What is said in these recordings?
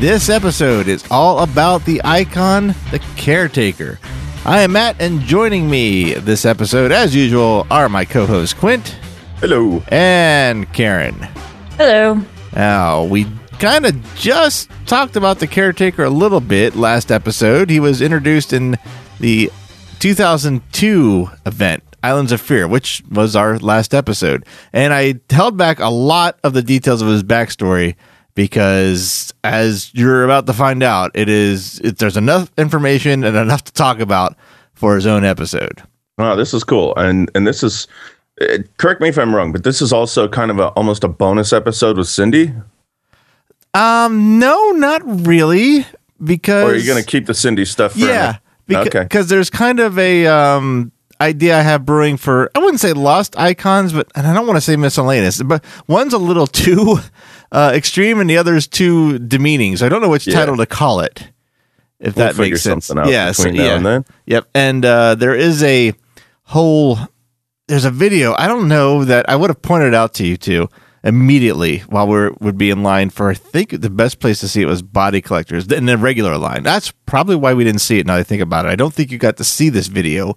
This episode is all about the icon, the caretaker. I am Matt, and joining me this episode, as usual, are my co hosts Quint Hello. and Karen. Hello. Now, we kind of just talked about the caretaker a little bit last episode. He was introduced in the 2002 event, Islands of Fear, which was our last episode. And I held back a lot of the details of his backstory because, as you're about to find out, it is it, there's enough information and enough to talk about for his own episode. Wow, this is cool. And and this is uh, correct me if I'm wrong, but this is also kind of a almost a bonus episode with Cindy. Um, no, not really, because Or are you going to keep the Cindy stuff for Yeah, because Okay. there's kind of a um idea I have brewing for I wouldn't say lost icons, but and I don't want to say miscellaneous, but one's a little too uh, extreme and the other's too demeaning. So I don't know which Yeah. title to call it. If We'll that makes sense. yeah, so- yeah. and then. Yep. And uh, there is a whole there's a video. I don't know that I would have pointed out to you two immediately while we would be in line for I think the best place to see it was body collectors in the regular line. That's probably why we didn't see it now that I think about it. I don't think you got to see this video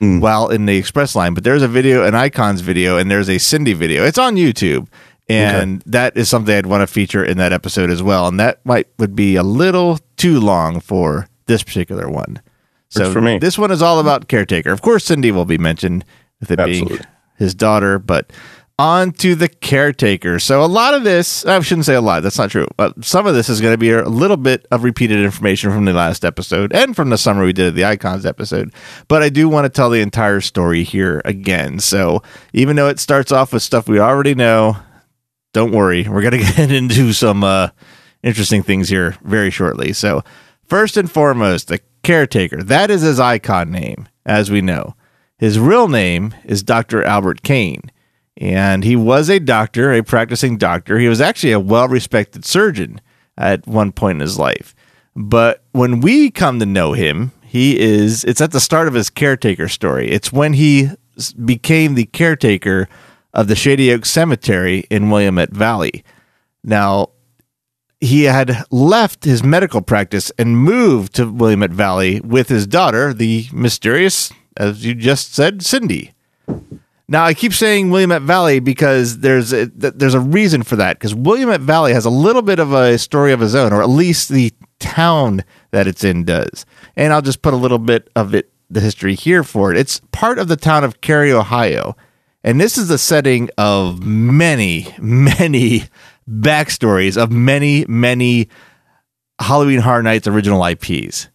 while in the express line, but there's a video, an icons video, and there's a Cindy video. It's on YouTube. And that is something I'd want to feature in that episode as well. And that might would be a little too long for this particular one. So Works for me. this one is all about caretaker. Of course, Cindy will be mentioned with it being his daughter, but on to the caretaker. So a lot of this, I shouldn't say a lot. That's not true. But some of this is going to be a little bit of repeated information from the last episode and from the summer we did the icons episode. But I do want to tell the entire story here again. So even though it starts off with stuff we already know, don't worry. We're going to get into some uh, interesting things here very shortly. So, first and foremost, the caretaker. That is his icon name, as we know. His real name is Dr. Albert Kane, and he was a doctor, a practicing doctor. He was actually a well respected surgeon at one point in his life. But when we come to know him, he is, it's at the start of his caretaker story. It's when he became the caretaker of the Shady Oak Cemetery in Willamette Valley. Now, he had left his medical practice and moved to Willamette Valley with his daughter, the mysterious, as you just said, Cindy. Now I keep saying Willamette Valley because there's a, there's a reason for that because Willamette Valley has a little bit of a story of its own, or at least the town that it's in does. And I'll just put a little bit of it, the history here for it. It's part of the town of Cary, Ohio, and this is the setting of many, many backstories of many, many Halloween Horror Nights original IPs.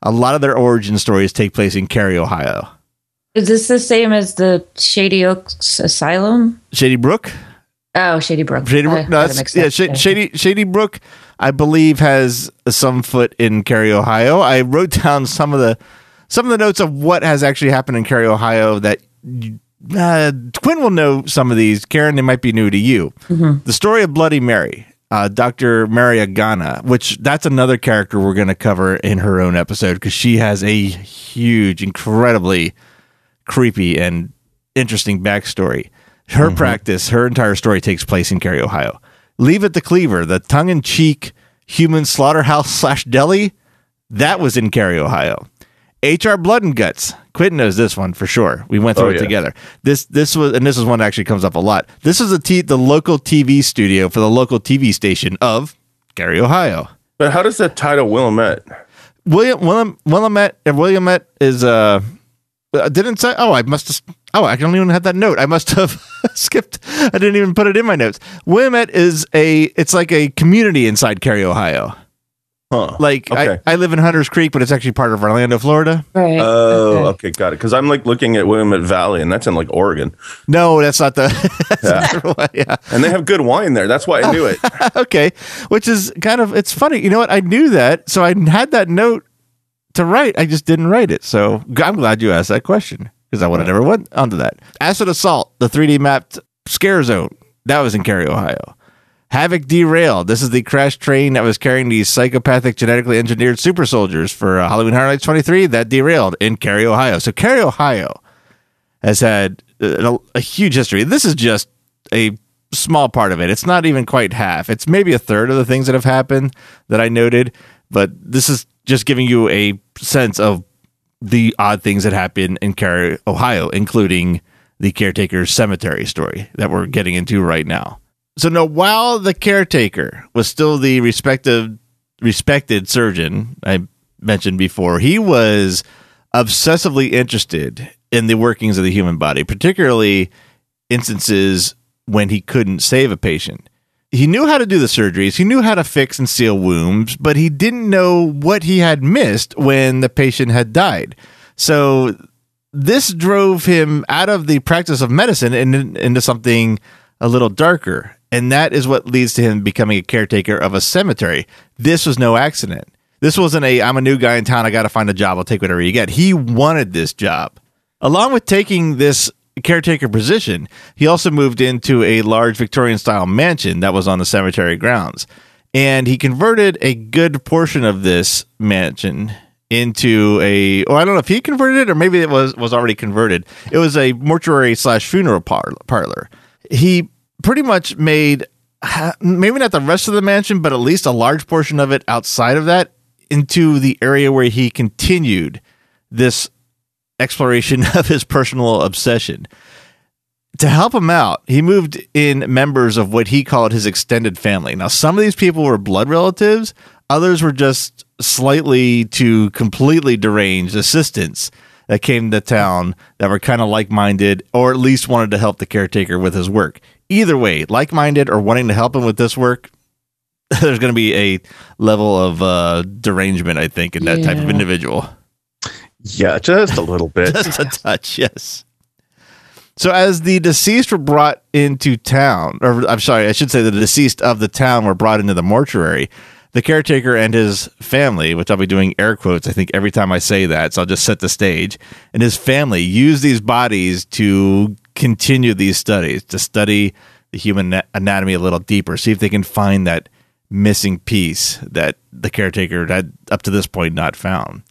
A lot of their origin stories take place in Cary, Ohio. Is this the same as the Shady Oaks Asylum? Shady Brook. Oh, Shady Brook. Shady Brook. No, that's, yeah. Sh- Shady Shady Brook. I believe has some foot in Cary, Ohio. I wrote down some of the some of the notes of what has actually happened in Cary, Ohio. That uh, Quint will know some of these. Karen, they might be new to you. The story of Bloody Mary. Uh, Dr. Mary Agana, which that's another character we're going to cover in her own episode because she has a huge, incredibly creepy and interesting backstory. Her practice, her entire story takes place in Cary, Ohio. Leave It to Cleaver, the tongue in cheek human slaughterhouse slash deli, that was in Cary, Ohio. HR Blood and Guts. Quentin knows this one for sure. We went through Oh, it yeah. together. This this was and this is one that actually comes up a lot. This is the t- the local TV studio for the local TV station of Cary, Ohio. But how does that title Willamette? William William Willamette uh, Willamette is uh uh, didn't say oh I must have oh I don't even have that note I must have skipped. I didn't even put it in my notes. Willamette is a. It's like a community inside Cary, Ohio. Huh. Like Okay. I, I live in Hunters Creek, but it's actually part of Orlando, Florida. Right. Oh, okay, got it. Because I'm like looking at Willamette Valley, and that's in like Oregon, No, that's not the. that's Yeah. not the one, yeah. and they have good wine there. That's why I knew it. okay, which is kind of it's funny. You know what? I knew that, so I had that note to write. I just didn't write it. So I'm glad you asked that question because I would have never went onto that. Acid Assault, the 3D mapped scare zone that was in Cary, Ohio. Havoc derailed. This is the crash train that was carrying these psychopathic, genetically engineered super soldiers for uh, Halloween Horror Nights 23. That derailed in Cary, Ohio. So Cary, Ohio has had a, a huge history. This is just a small part of it. It's not even quite half. It's maybe a third of the things that have happened that I noted, but this is just giving you a sense of the odd things that happen in Cary, Ohio, including the caretaker's cemetery story that we're getting into right now. So now, while the caretaker was still the respective respected surgeon I mentioned before, he was obsessively interested in the workings of the human body, particularly instances when he couldn't save a patient. He knew how to do the surgeries, he knew how to fix and seal wounds, but he didn't know what he had missed when the patient had died. So this drove him out of the practice of medicine and into something a little darker. And that is what leads to him becoming a caretaker of a cemetery. This was no accident. This wasn't a I'm a new guy in town, I got to find a job, I'll take whatever you get. He wanted this job. Along with taking this caretaker position, he also moved into a large Victorian style mansion that was on the cemetery grounds. And he converted a good portion of this mansion into a oh I don't know if he converted it or maybe it was was already converted. It was a mortuary slash funeral par- parlor. He pretty much made maybe not the rest of the mansion, but at least a large portion of it outside of that into the area where he continued this exploration of his personal obsession. To help him out, he moved in members of what he called his extended family. Now, some of these people were blood relatives, others were just slightly to completely deranged assistants that came to town that were kind of like minded or at least wanted to help the caretaker with his work. Either way, like minded or wanting to help him with this work, there's going to be a level of uh, derangement, I think, in that type of individual. Yeah, just a little bit. Just a touch, yes. So, as the deceased were brought into town, or I'm sorry, I should say the deceased of the town were brought into the mortuary, the caretaker and his family, which I'll be doing air quotes, I think, every time I say that, so I'll just set the stage, and his family used these bodies to continue these studies, to study the human anatomy a little deeper, see if they can find that missing piece that the caretaker had up to this point not found.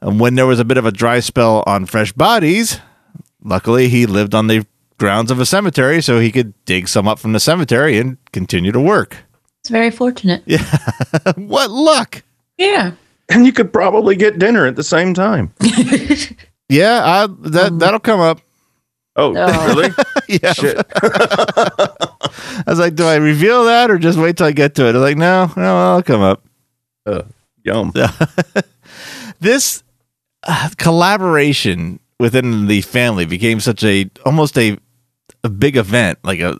And when there was a bit of a dry spell on fresh bodies, luckily he lived on the grounds of a cemetery, so he could dig some up from the cemetery and continue to work. It's very fortunate. Yeah. what luck! Yeah. and you could probably get dinner at the same time. Yeah, I, that that'll come up. Oh, Oh. really? Yeah, Shit. I was like, do I reveal that or just wait till I get to it? I'm like, no, no, I'll come up. Uh, yum. this uh, collaboration within the family became such a almost a a big event, like a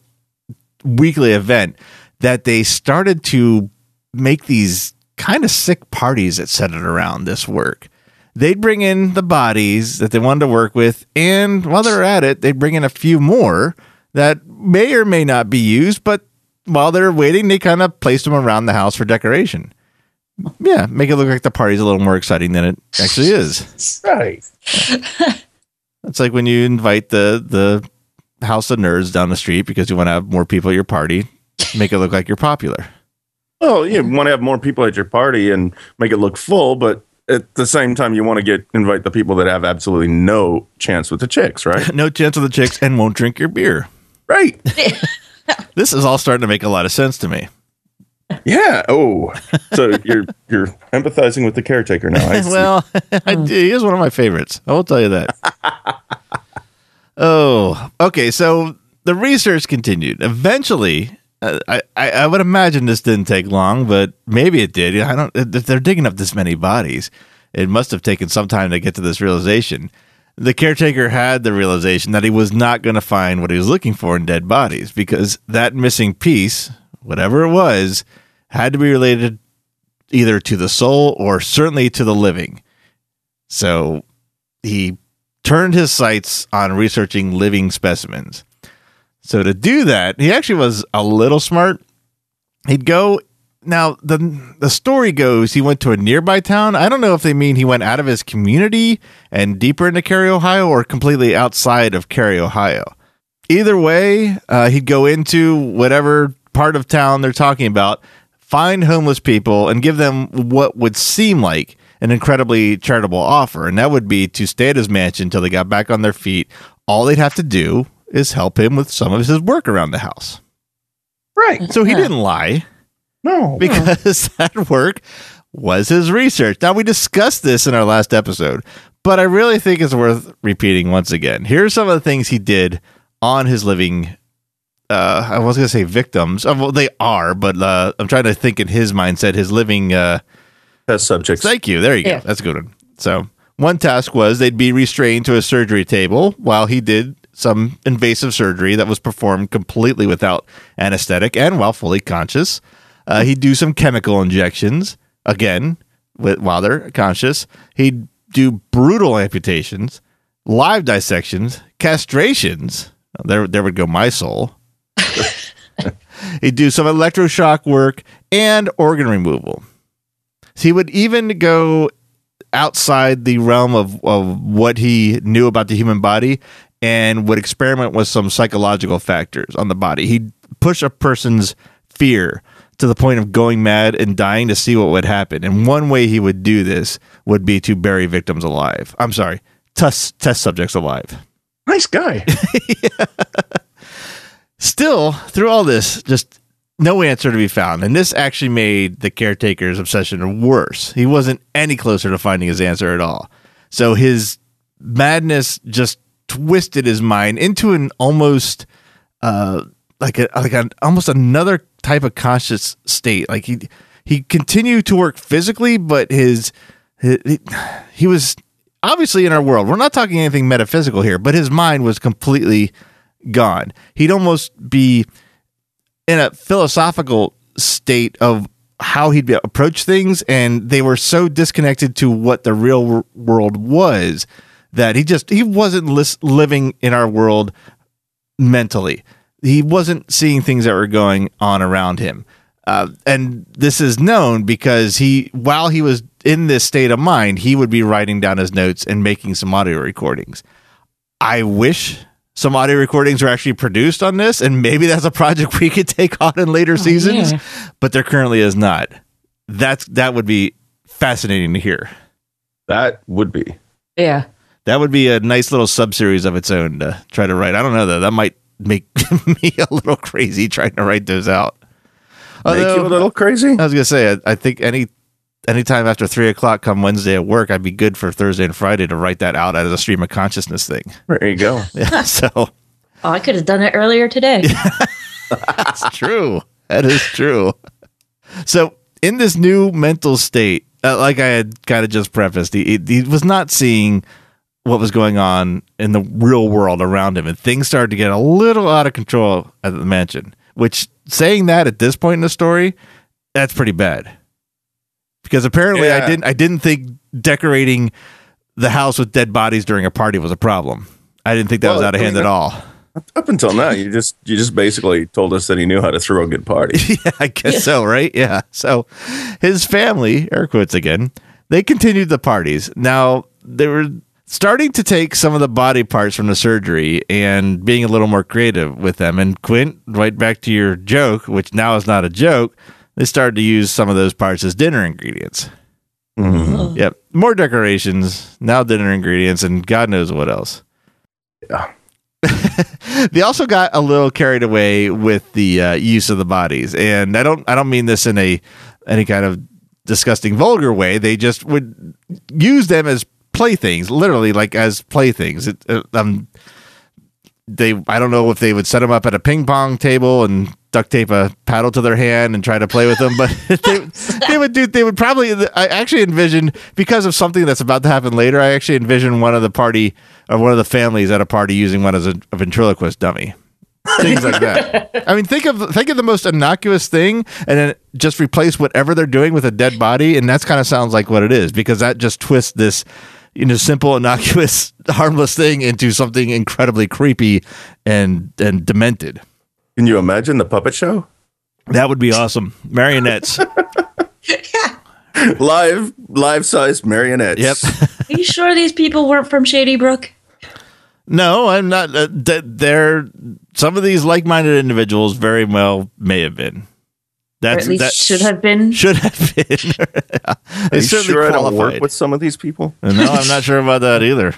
weekly event, that they started to make these kind of sick parties that centered around this work. They'd bring in the bodies that they wanted to work with, and while they're at it, they'd bring in a few more that may or may not be used, but while they're waiting, they kind of placed them around the house for decoration. Yeah, make it look like the party's a little more exciting than it actually is. Right. It's like when you invite the the house of nerds down the street because you want to have more people at your party, make it look like you're popular. Well, you want to have more people at your party and make it look full, but at the same time, you want to get invite the people that have absolutely no chance with the chicks, right? No chance of the chicks and won't drink your beer. right. This is all starting to make a lot of sense to me. Yeah. Oh, so you're you're empathizing with the caretaker now. I well, I, he is one of my favorites. I will tell you that. oh, okay. So the research continued. Eventually, I, I I would imagine this didn't take long, but maybe it did. I don't. If they're digging up this many bodies, it must have taken some time to get to this realization. the caretaker had the realization that he was not going to find what he was looking for in dead bodies because that missing piece, whatever it was, had to be related either to the soul or certainly to the living. So he turned his sights on researching living specimens. So to do that, he actually was a little smart. He'd go now the the story goes he went to a nearby town. I don't know if they mean he went out of his community and deeper into Cary, Ohio, or completely outside of Cary, Ohio. Either way, uh, he'd go into whatever part of town they're talking about, find homeless people, and give them what would seem like an incredibly charitable offer, and that would be to stay at his mansion until they got back on their feet. All they'd have to do is help him with some of his work around the house. Right. So he didn't lie No. because that work was his research. Now, we discussed this in our last episode, but I really think it's worth repeating once again. Here are some of the things he did on his living. Uh, I was going to say victims. Oh, well, they are, but uh, I'm trying to think in his mindset, his living. Uh, Test subjects. Thank you. There you Yeah. go. That's a good one. So, one task was they'd be restrained to a surgery table while he did some invasive surgery that was performed completely without anesthetic and while fully conscious. Uh, he'd do some chemical injections again with, while they're conscious. He'd do brutal amputations, live dissections, castrations. There, there would go my soul. He'd do some electroshock work and organ removal. So he would even go outside the realm of, of what he knew about the human body and would experiment with some psychological factors on the body. He'd push a person's fear to the point of going mad and dying to see what would happen. And one way he would do this would be to bury victims alive. I'm sorry, test, test subjects alive. Nice guy. Still, through all this, just no answer to be found. And this actually made the caretaker's obsession worse. He wasn't any closer to finding his answer at all. So his madness just twisted his mind into an almost uh like a like an almost another type of conscious state. Like he he continued to work physically, but his, he, he was obviously in our world. We're not talking anything metaphysical here, but his mind was completely gone. He'd almost be in a philosophical state of how he'd approach things, and they were so disconnected to what the real wor- world was that he just he wasn't lis- living in our world mentally. He wasn't seeing things that were going on around him. Uh, and this is known because he, while he was in this state of mind, he would be writing down his notes and making some audio recordings. I wish some audio recordings were actually produced on this, and maybe that's a project we could take on in later seasons, yeah. but there currently is not. That's that would be fascinating to hear. That would be. Yeah. That would be a nice little sub series of its own to try to write. I don't know though. That might make me a little crazy trying to write those out. Make you a little crazy. I was gonna say, I, I think any anytime after three o'clock come Wednesday at work, I'd be good for Thursday and Friday to write that out as a stream of consciousness thing. There you go. Yeah, so Oh, I could have done it earlier today. that's true. That is true. So in this new mental state, uh, like I had kind of just prefaced, he, he was not seeing what was going on in the real world around him, and things started to get a little out of control at the mansion. Which saying that at this point in the story, that's pretty bad. Because apparently I didn't I didn't think decorating the house with dead bodies during a party was a problem. I didn't think that was out of hand at all. Up until now, you just you just basically told us that he knew how to throw a good party. yeah, I guess so, right? Yeah. So his family, air quotes again, they continued the parties. Now they were starting to take some of the body parts from the surgery and being a little more creative with them. And Quint, right back to your joke, which now is not a joke, they started to use some of those parts as dinner ingredients. Mhm. Yep. More decorations, now dinner ingredients, and God knows what else. Yeah. they also got a little carried away with the uh, use of the bodies, and I don't I don't mean this in a any kind of disgusting vulgar way. They just would use them as playthings, literally like as playthings. It, uh, um, they I don't know if they would set them up at a ping pong table and duct tape a paddle to their hand and try to play with them. But they, they would do. They would probably. I actually envision because of something that's about to happen later. I actually envision one of the party or one of the families at a party using one as a, a ventriloquist dummy. Things like that. I mean, think of think of the most innocuous thing, and then just replace whatever they're doing with a dead body, and that's kind of sounds like what it is because that just twists this you know simple innocuous harmless thing into something incredibly creepy and and demented Can you imagine the puppet show? that would be awesome marionettes yeah Live, life size marionettes. yep Are you sure these people weren't from Shady Brook? no i'm not uh, they're some of these like-minded individuals very well may have been Or that's at least that should have been? should have been Are they you certainly sure I don't work with some of these people? No, I'm not sure about that either.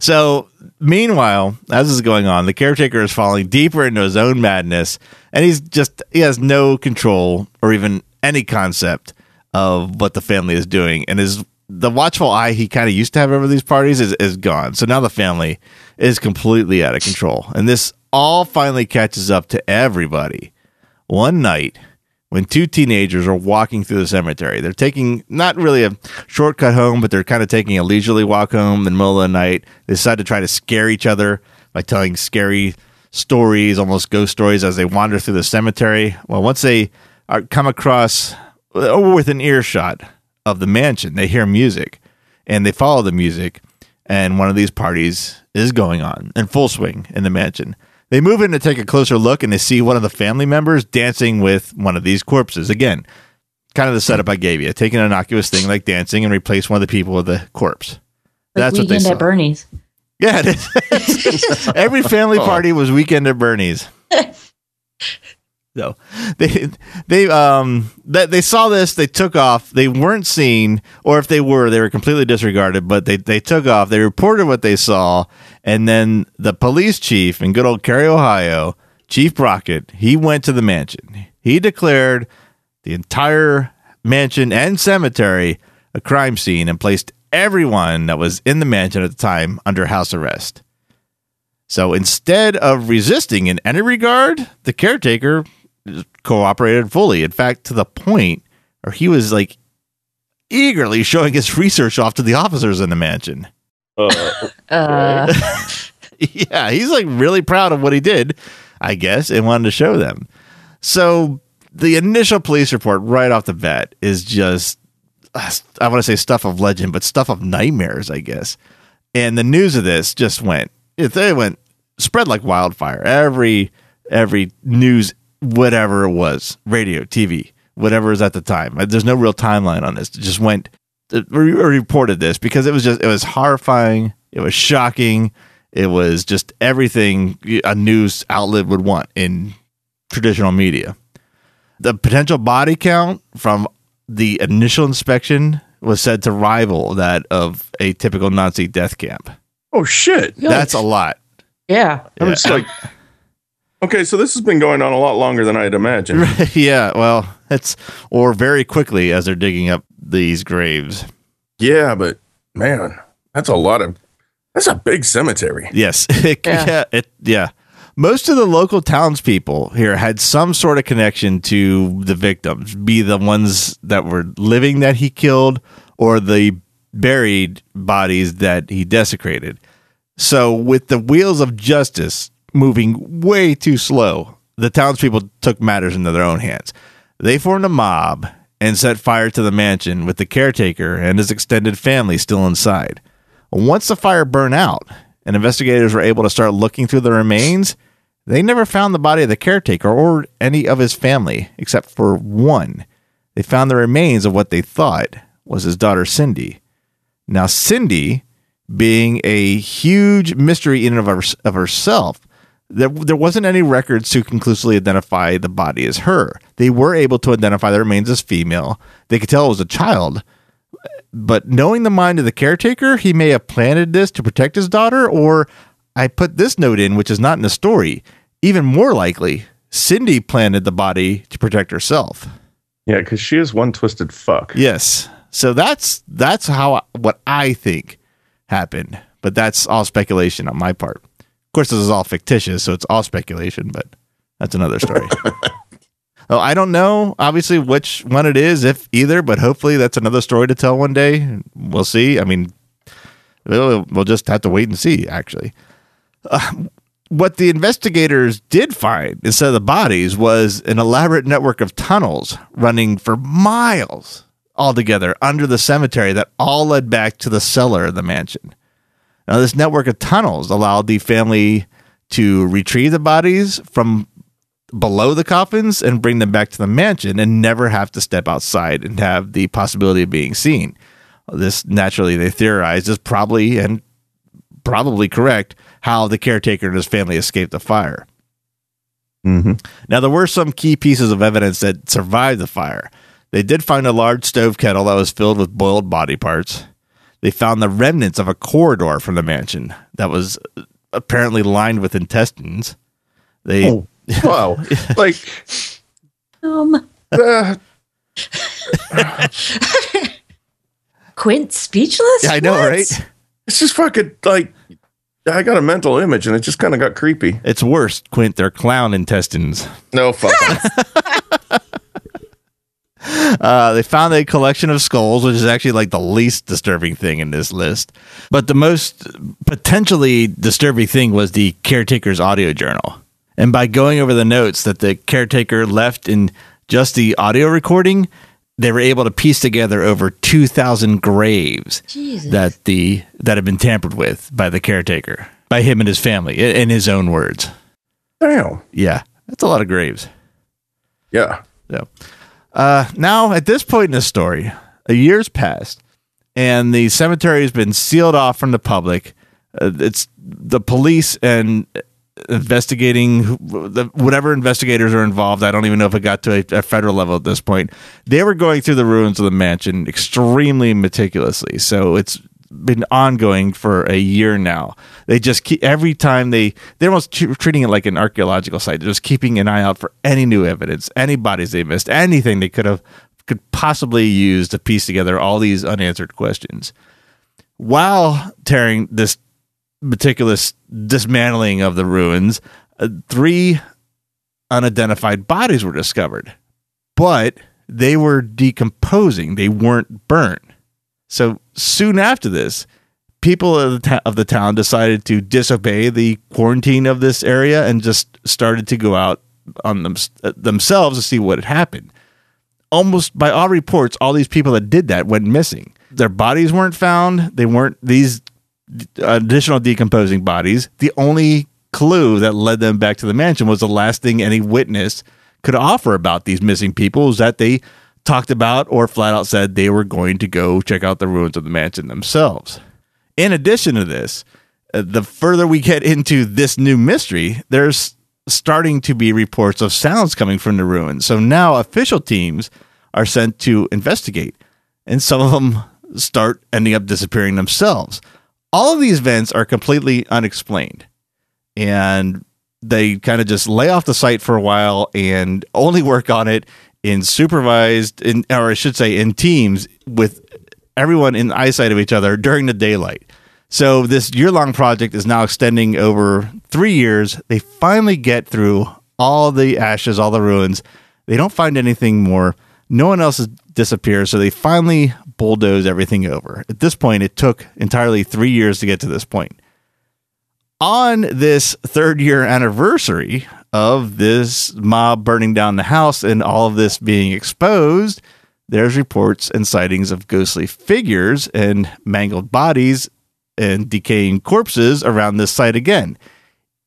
So, meanwhile, as this is going on, the caretaker is falling deeper into his own madness, and he's just, he has no control or even any concept of what the family is doing. And is the watchful eye he kind of used to have over these parties is, is gone. So now the family is completely out of control. And this all finally catches up to everybody one night when two teenagers are walking through the cemetery. They're taking not really a shortcut home, but they're kind of taking a leisurely walk home in the middle of the night. They decide to try to scare each other by telling scary stories, almost ghost stories, as they wander through the cemetery. Well, once they are, come across oh, or within earshot of the mansion, they hear music and they follow the music. And one of these parties is going on in full swing in the mansion. They move in to take a closer look and they see one of the family members dancing with one of these corpses. Again, kind of the setup I gave you. Take an innocuous thing like dancing and replace one of the people with the corpse. Like That's what they saw. at Bernie's. Yeah, it is. Every family party was weekend at Bernie's. So they they um that they saw this, they took off. They weren't seen, or if they were, they were completely disregarded. But they they took off. They reported what they saw, and then the police chief in good old Cary, Ohio, Chief Brockett, he went to the mansion. He declared the entire mansion and cemetery a crime scene and placed everyone that was in the mansion at the time under house arrest. So instead of resisting in any regard, the caretaker cooperated fully. In fact, to the point where he was like eagerly showing his research off to the officers in the mansion. Uh, yeah, he's like really proud of what he did, I guess, and wanted to show them. So the initial police report right off the bat is just, uh, I want to say stuff of legend, but stuff of nightmares, I guess. And the news of this just went, it they went spread like wildfire. Every every news, whatever it was, radio, TV, whatever is at the time. Uh, There's no real timeline on this. It just went uh, re- reported this because it was just it was horrifying. It was shocking. It was just everything a news outlet would want in traditional media. The potential body count from the initial inspection was said to rival that of a typical Nazi death camp. Oh shit! That's a lot. yeah. I'm just like, okay, so this has been going on a lot longer than I'd imagined. yeah, well, it's or very quickly as they're digging up these graves. Yeah, but man, that's a lot of. That's a big cemetery. Yes, yeah, Yeah. it, yeah. Most of the local townspeople here had some sort of connection to the victims, be the ones that were living that he killed or the buried bodies that he desecrated. So, with the wheels of justice moving way too slow, the townspeople took matters into their own hands. They formed a mob and set fire to the mansion with the caretaker and his extended family still inside. Once the fire burned out and investigators were able to start looking through the remains, they never found the body of the caretaker or any of his family except for one. They found the remains of what they thought was his daughter Cindy. Now, Cindy, being a huge mystery in and of, her, of herself, there, there wasn't any records to conclusively identify the body as her. They were able to identify the remains as female. They could tell it was a child, but knowing the mind of the caretaker, he may have planted this to protect his daughter, or I put this note in, which is not in the story. Even more likely, Cindy planted the body to protect herself. Yeah, because she is one twisted fuck. Yes. So that's that's how what I think happened, but that's all speculation on my part. Of course, this is all fictitious, so it's all speculation, but that's another story. Oh, I don't know, obviously, which one it is, if either, but hopefully that's another story to tell one day. We'll see. I mean, we'll, we'll just have to wait and see, actually. Uh, what the investigators did find instead of the bodies was an elaborate network of tunnels running for miles altogether under the cemetery that all led back to the cellar of the mansion. Now, this network of tunnels allowed the family to retrieve the bodies from below the coffins and bring them back to the mansion and never have to step outside and have the possibility of being seen. This naturally they theorized is probably and probably correct how the caretaker and his family escaped the fire. Mm-hmm. Now there were some key pieces of evidence that survived the fire. They did find a large stove kettle that was filled with boiled body parts. They found the remnants of a corridor from the mansion that was apparently lined with intestines. They Oh, wow. like, Um, uh, Quint speechless. Yeah, I know, What? right? it's just fucking like, I got a mental image and it just kind of got creepy. It's worse, Quint. They're clown intestines. No, fuck. Uh, they found a collection of skulls, which is actually like the least disturbing thing in this list. But the most potentially disturbing thing was the caretaker's audio journal. And by going over the notes that the caretaker left in just the audio recording, they were able to piece together over 2,000 graves Jesus. that the that had been tampered with by the caretaker, by him and his family, in in his own words. Damn. Yeah, that's a lot of graves. Yeah. So, uh, now at this point in the story, a year's passed, and the cemetery has been sealed off from the public. Uh, it's the police and investigating whatever investigators are involved. I don't even know if it got to a, a federal level at this point. They were going through the ruins of the mansion extremely meticulously. So it's been ongoing for a year now. They just keep every time they they're almost treating it like an archaeological site. They're just keeping an eye out for any new evidence, any bodies they missed, anything they could have could possibly use to piece together all these unanswered questions. While tearing this meticulous dismantling of the ruins, uh, three unidentified bodies were discovered, but they were decomposing. They weren't burnt. So soon after this, people of the, ta- of the town decided to disobey the quarantine of this area and just started to go out on them, uh, themselves to see what had happened. Almost by all reports, all these people that did that went missing. Their bodies weren't found. They weren't these additional decomposing bodies. The only clue that led them back to the mansion was the last thing any witness could offer about these missing people was that they talked about or flat out said they were going to go check out the ruins of the mansion themselves. In addition to this, uh, the further we get into this new mystery, there's starting to be reports of sounds coming from the ruins. So now official teams are sent to investigate, and some of them start ending up disappearing themselves. All of these events are completely unexplained, and they kind of just lay off the site for a while and only work on it in supervised, in, or I should say, in teams with everyone in eyesight of each other during the daylight. So this year long project is now extending over three years. They finally get through all the ashes, all the ruins. They don't find anything more. No one else has disappeared. So they finally bulldoze everything over. At this point, it took entirely three years to get to this point. On this third year anniversary of this mob burning down the house and all of this being exposed, there's reports and sightings of ghostly figures and mangled bodies and decaying corpses around this site again.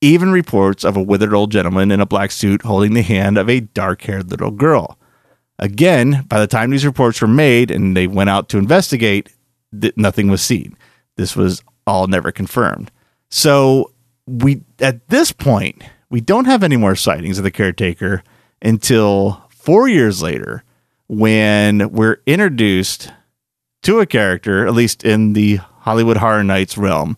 Even reports of a withered old gentleman in a black suit holding the hand of a dark haired little girl. Again, by the time these reports were made and they went out to investigate, th- nothing was seen. This was all never confirmed. So we at this point we don't have any more sightings of the caretaker until four years later when we're introduced to a character, at least in the Halloween Horror Nights realm,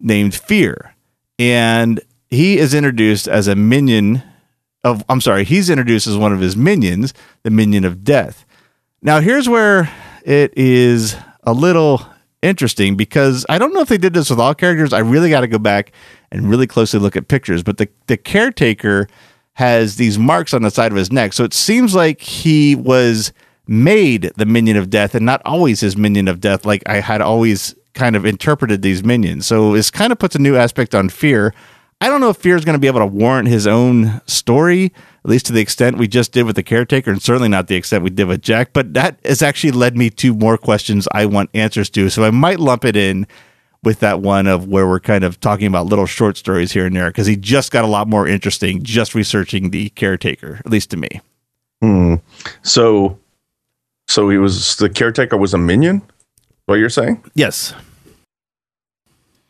named Fear. And he is introduced as a minion of, I'm sorry, he's introduced as one of his minions, the minion of death. Now, here's where it is a little interesting because I don't know if they did this with all characters. I really got to go back and really closely look at pictures, but the, the caretaker has these marks on the side of his neck. So it seems like he was made the minion of death and not always his minion of death, like I had always kind of interpreted these minions. So this kind of puts a new aspect on fear. I don't know if Fear is going to be able to warrant his own story, at least to the extent we just did with the caretaker, and certainly not the extent we did with Jack. But that has actually led me to more questions I want answers to. So I might lump it in with that one of where we're kind of talking about little short stories here and there because he just got a lot more interesting just researching the caretaker, at least to me. So, so he was the caretaker was a minion. What you're saying? Yes.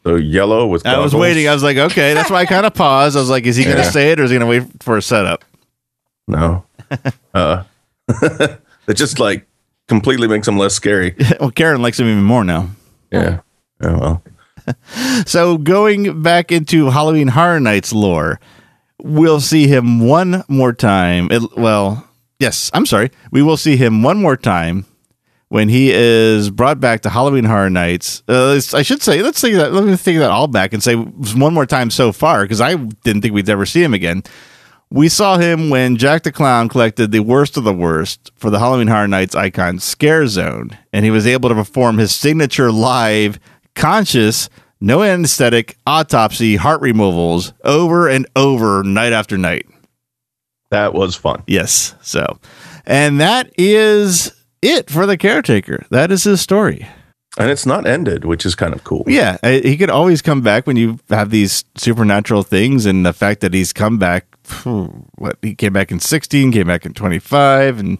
So yellow with. I was waiting. I was like, okay, that's why I kind of paused. I was like, is he going to say it or is he going to wait for a setup? No. Uh, it just like completely makes him less scary. well, Karen likes him even more now. Yeah. Yeah. Well. So going back into Halloween Horror Nights lore, we'll see him one more time. It- well, yes, I'm sorry. We will see him one more time when he is brought back to Halloween Horror Nights. Uh, I should say, let's take that. Let me take that all back and say one more time so far because I didn't think we'd ever see him again. We saw him when Jack the Clown collected the worst of the worst for the Halloween Horror Nights icon Scare Zone, and he was able to perform his signature live, conscious, no anesthetic autopsy heart removals over and over, night after night. That was fun. Yes. So, and that is it for the caretaker. That is his story. And it's not ended, which is kind of cool. Yeah, he could always come back when you have these supernatural things, and the fact that he's come back, what he came back in sixteen, came back in twenty five, and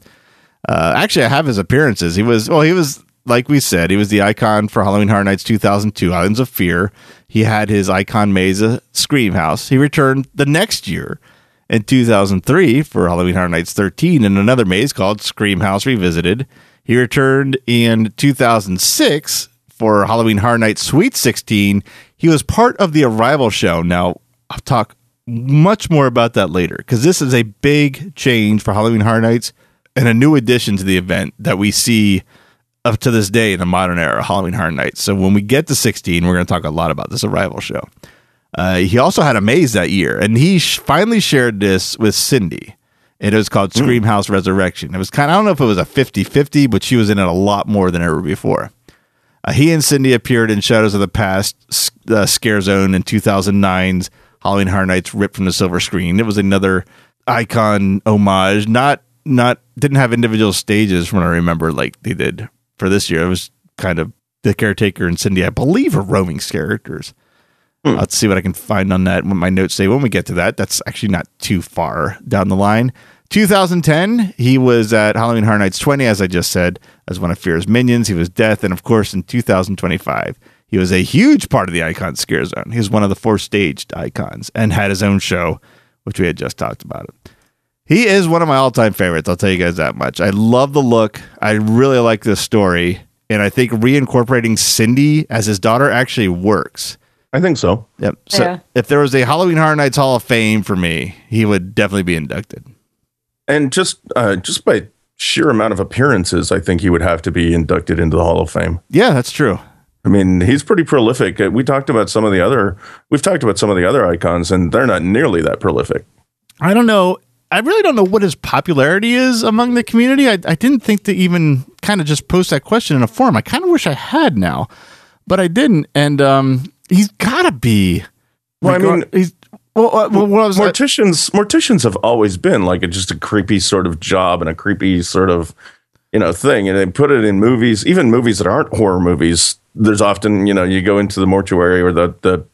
uh, actually, I have his appearances. He was well, he was like we said, he was the icon for Halloween Horror Nights two thousand two, Islands of Fear. He had his icon Mesa uh, Scream House. He returned the next year in 2003 for Halloween Horror Nights 13 in another maze called Scream House Revisited. He returned in 2006 for Halloween Horror Nights Sweet 16. He was part of the Arrival show. Now, I'll talk much more about that later because this is a big change for Halloween Horror Nights and a new addition to the event that we see up to this day in the modern era Halloween Horror Nights. So when we get to 16, we're going to talk a lot about this Arrival show. Uh, he also had a maze that year, and he sh- finally shared this with Cindy. It was called Scream House Resurrection. It was kind of, I don't know if it was a 50 50, but she was in it a lot more than ever before. Uh, he and Cindy appeared in Shadows of the Past uh, Scare Zone in 2009's Halloween Horror Nights ripped from the silver screen. It was another icon homage. Not, not, didn't have individual stages from what I remember like they did for this year. It was kind of the caretaker and Cindy, I believe, are roaming characters. Hmm. I'll see what I can find on that. What my notes say when we get to that. That's actually not too far down the line. 2010, he was at Halloween Horror Nights 20, as I just said, as one of Fear's minions. He was Death, and of course, in 2025, he was a huge part of the Icon Scare Zone. He was one of the four staged icons and had his own show, which we had just talked about. It. He is one of my all-time favorites. I'll tell you guys that much. I love the look. I really like this story, and I think reincorporating Cindy as his daughter actually works. I think so. Yep. So Yeah. if there was a Halloween Horror Nights Hall of Fame for me, he would definitely be inducted. And just uh, just by sheer amount of appearances, I think he would have to be inducted into the Hall of Fame. Yeah, that's true. I mean, he's pretty prolific. Uh, We talked about some of the other, we've talked about some of the other icons, and they're not nearly that prolific. I don't know. I really don't know what his popularity is among the community. I, I didn't think to even kind of just post that question in a forum. I kind of wish I had now, but I didn't. And um, he's got to be. Well, I mean, he's. Well, uh, well, what was that? morticians morticians have always been like a, just a creepy sort of job and a creepy sort of you know thing and they put it in movies even movies that aren't horror movies there's often you know you go into the mortuary or the the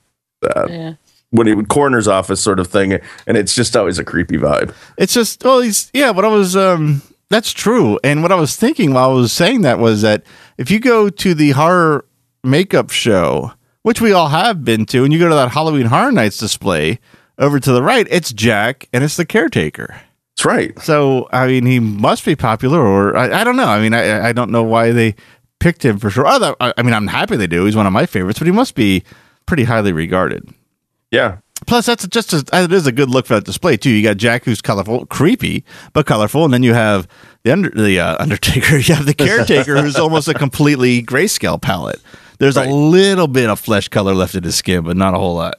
Yeah. When he would coroner's office sort of thing and it's just always a creepy vibe It's just well, he's yeah. What I was um, that's true. And what I was thinking while I was saying that was that if you go to the horror makeup show, which we all have been to, and you go to that Halloween Horror Nights display over to the right, it's Jack and it's the caretaker. that's right So I mean, he must be popular, or I, I don't know. I mean, I I don't know why they picked him for sure. Other, I mean, I'm happy they do. He's one of my favorites, but he must be pretty highly regarded. Yeah Plus, that's just a, it is a good look for that display too. You got Jack, who's colorful, creepy but colorful, and then you have the under the uh, Undertaker. You have the caretaker, who's almost a completely grayscale palette. There's Right. a little bit of flesh color left in his skin, but not a whole lot.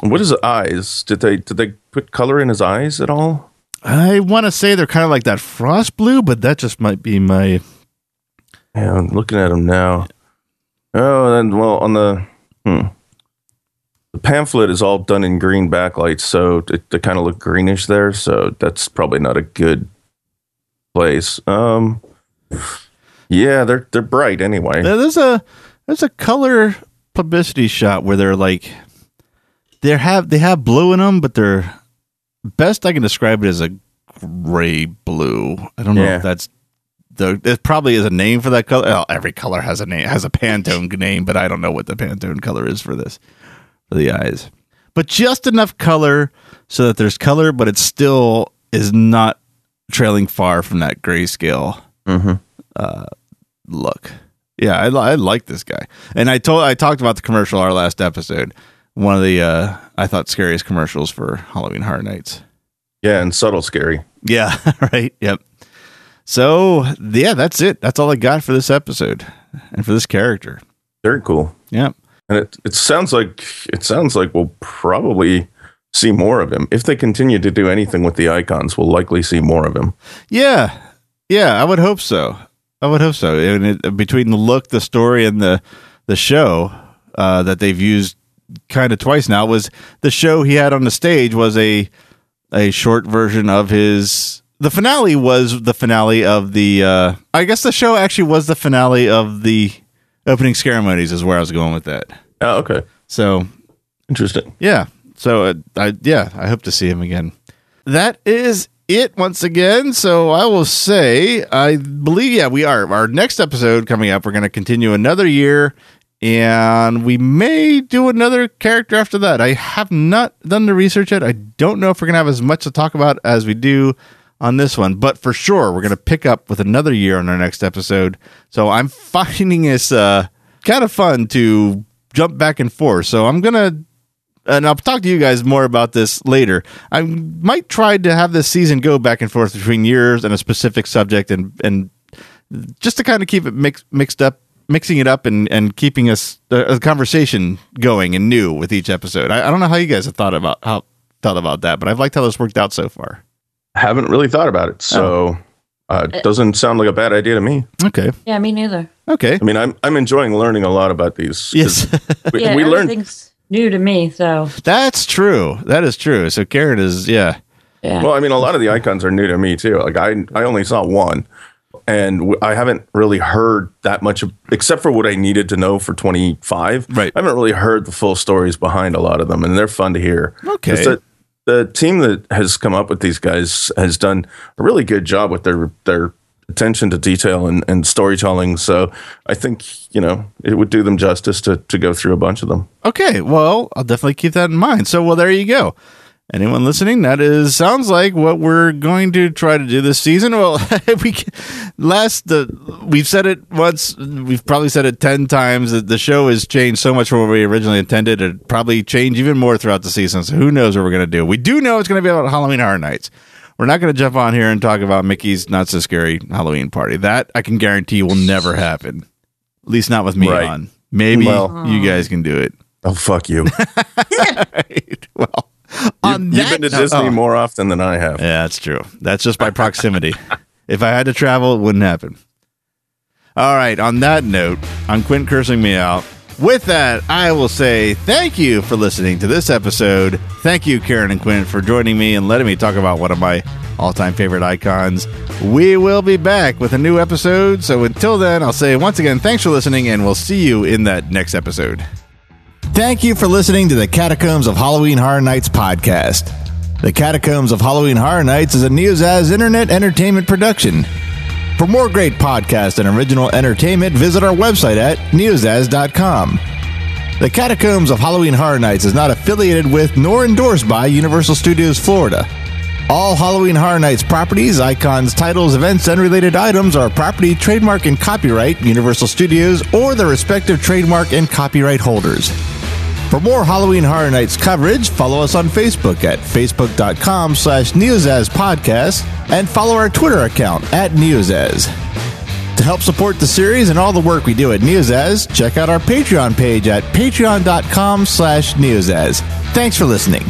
What is eyes? Did they did they put color in his eyes at all? I want to say they're kind of like that frost blue, but that just might be my. Yeah, I'm looking at him now. Oh, and well, on the hmm. The pamphlet is all done in green backlights, so it, they kind of look greenish there. So that's probably not a good place. Um, yeah, they're they're bright anyway. There's a there's a color publicity shot where they're like they have they have blue in them, but they're best I can describe it as a gray blue. I don't know Yeah. if that's the it probably is a name for that color. Well, every color has a name has a Pantone name, but I don't know what the Pantone color is for this the eyes. But just enough color so that there's color, but it still is not trailing far from that grayscale uh, look. Yeah, I, I like this guy, and I told I talked about the commercial our last episode. One of the uh, I thought scariest commercials for Halloween Horror Nights. Yeah, and subtle scary. Yeah, right. Yep. So yeah, that's it. That's all I got for this episode and for this character. Very cool. Yep. And it, it sounds like it sounds like we'll probably see more of him if they continue to do anything with the icons. We'll likely see more of him. Yeah, yeah. I would hope so. I would hope so. And it, between the look, the story, and the the show uh, that they've used kind of twice now was the show he had on the stage was a a short version of his. The finale was the finale of the. Uh, I guess the show actually was the finale of the opening ceremonies. Is where I was going with that. Oh, okay. So Interesting. yeah. So uh, I yeah, I hope to see him again. That is it once again. So I will say I believe yeah, we are. Our next episode coming up, we're going to continue another year and we may do another character after that. I have not done the research yet. I don't know if we're going to have as much to talk about as we do on this one, but for sure we're going to pick up with another year on our next episode. So I'm finding this uh, kind of fun to jump back and forth. So I'm going to and I'll talk to you guys more about this later. I might try to have this season go back and forth between years and a specific subject, and and just to kind of keep it mix, mixed up, mixing it up, and and keeping us a, a conversation going and new with each episode. I, I don't know how you guys have thought about how thought about that, but I've liked how this worked out so far. Haven't really thought about it, so uh, it doesn't sound like a bad idea to me. Okay, Yeah, me neither. okay, I mean, I'm I'm enjoying learning a lot about these. yes, we, Yeah, we learned everything's new to me, so that's true. That is true. So Karen is yeah. yeah. Well, I mean, a lot of the icons are new to me too. Like I, I only saw one, and w- I haven't really heard that much, of, except for what I needed to know for 25. Right. I haven't really heard the full stories behind a lot of them, and they're fun to hear. Okay. It's that the team that has come up with these guys has done a really good job with their their attention to detail and, and storytelling. So I think you know it would do them justice to to go through a bunch of them. Okay, well, I'll definitely keep that in mind. So, well, there you go. Anyone listening? That is sounds like what we're going to try to do this season. Well, we can- last the we've said it once. We've probably said it ten times. That the show has changed so much from what we originally intended. It probably change even more throughout the season. So, who knows what we're going to do? We do know it's going to be about Halloween Horror Nights. We're not going to jump on here and talk about Mickey's not so scary Halloween party. That I can guarantee will never happen. At least not with me Right. on. Maybe Well- you guys can do it. Oh fuck you! Right. Well, on You've that been to Disney oh. more often than I have. Yeah, that's true. That's just by proximity. if I had to travel, it wouldn't happen. All right. On that note, I'm Quint cursing me out. With that, I will say thank you for listening to this episode. Thank you, Karen and Quint, for joining me and letting me talk about one of my all time favorite icons. We will be back with a new episode. So until then, I'll say once again, thanks for listening, and we'll see you in that next episode. Thank you for listening to the Catacombs of Halloween Horror Nights podcast. The Catacombs of Halloween Horror Nights is a Neozaz internet entertainment production. For more great podcasts and original entertainment, visit our website at neozaz.com. The Catacombs of Halloween Horror Nights is not affiliated with nor endorsed by Universal Studios Florida. All Halloween Horror Nights properties, icons, titles, events, and related items are property, trademark, and copyright Universal Studios or their respective trademark and copyright holders. For more Halloween Horror Nights coverage, follow us on Facebook at facebook.com slash Neozaz Podcast and follow our Twitter account at Neozaz. To help support the series and all the work we do at Neozaz, check out our Patreon page at patreon.com slash Neozaz. Thanks for listening.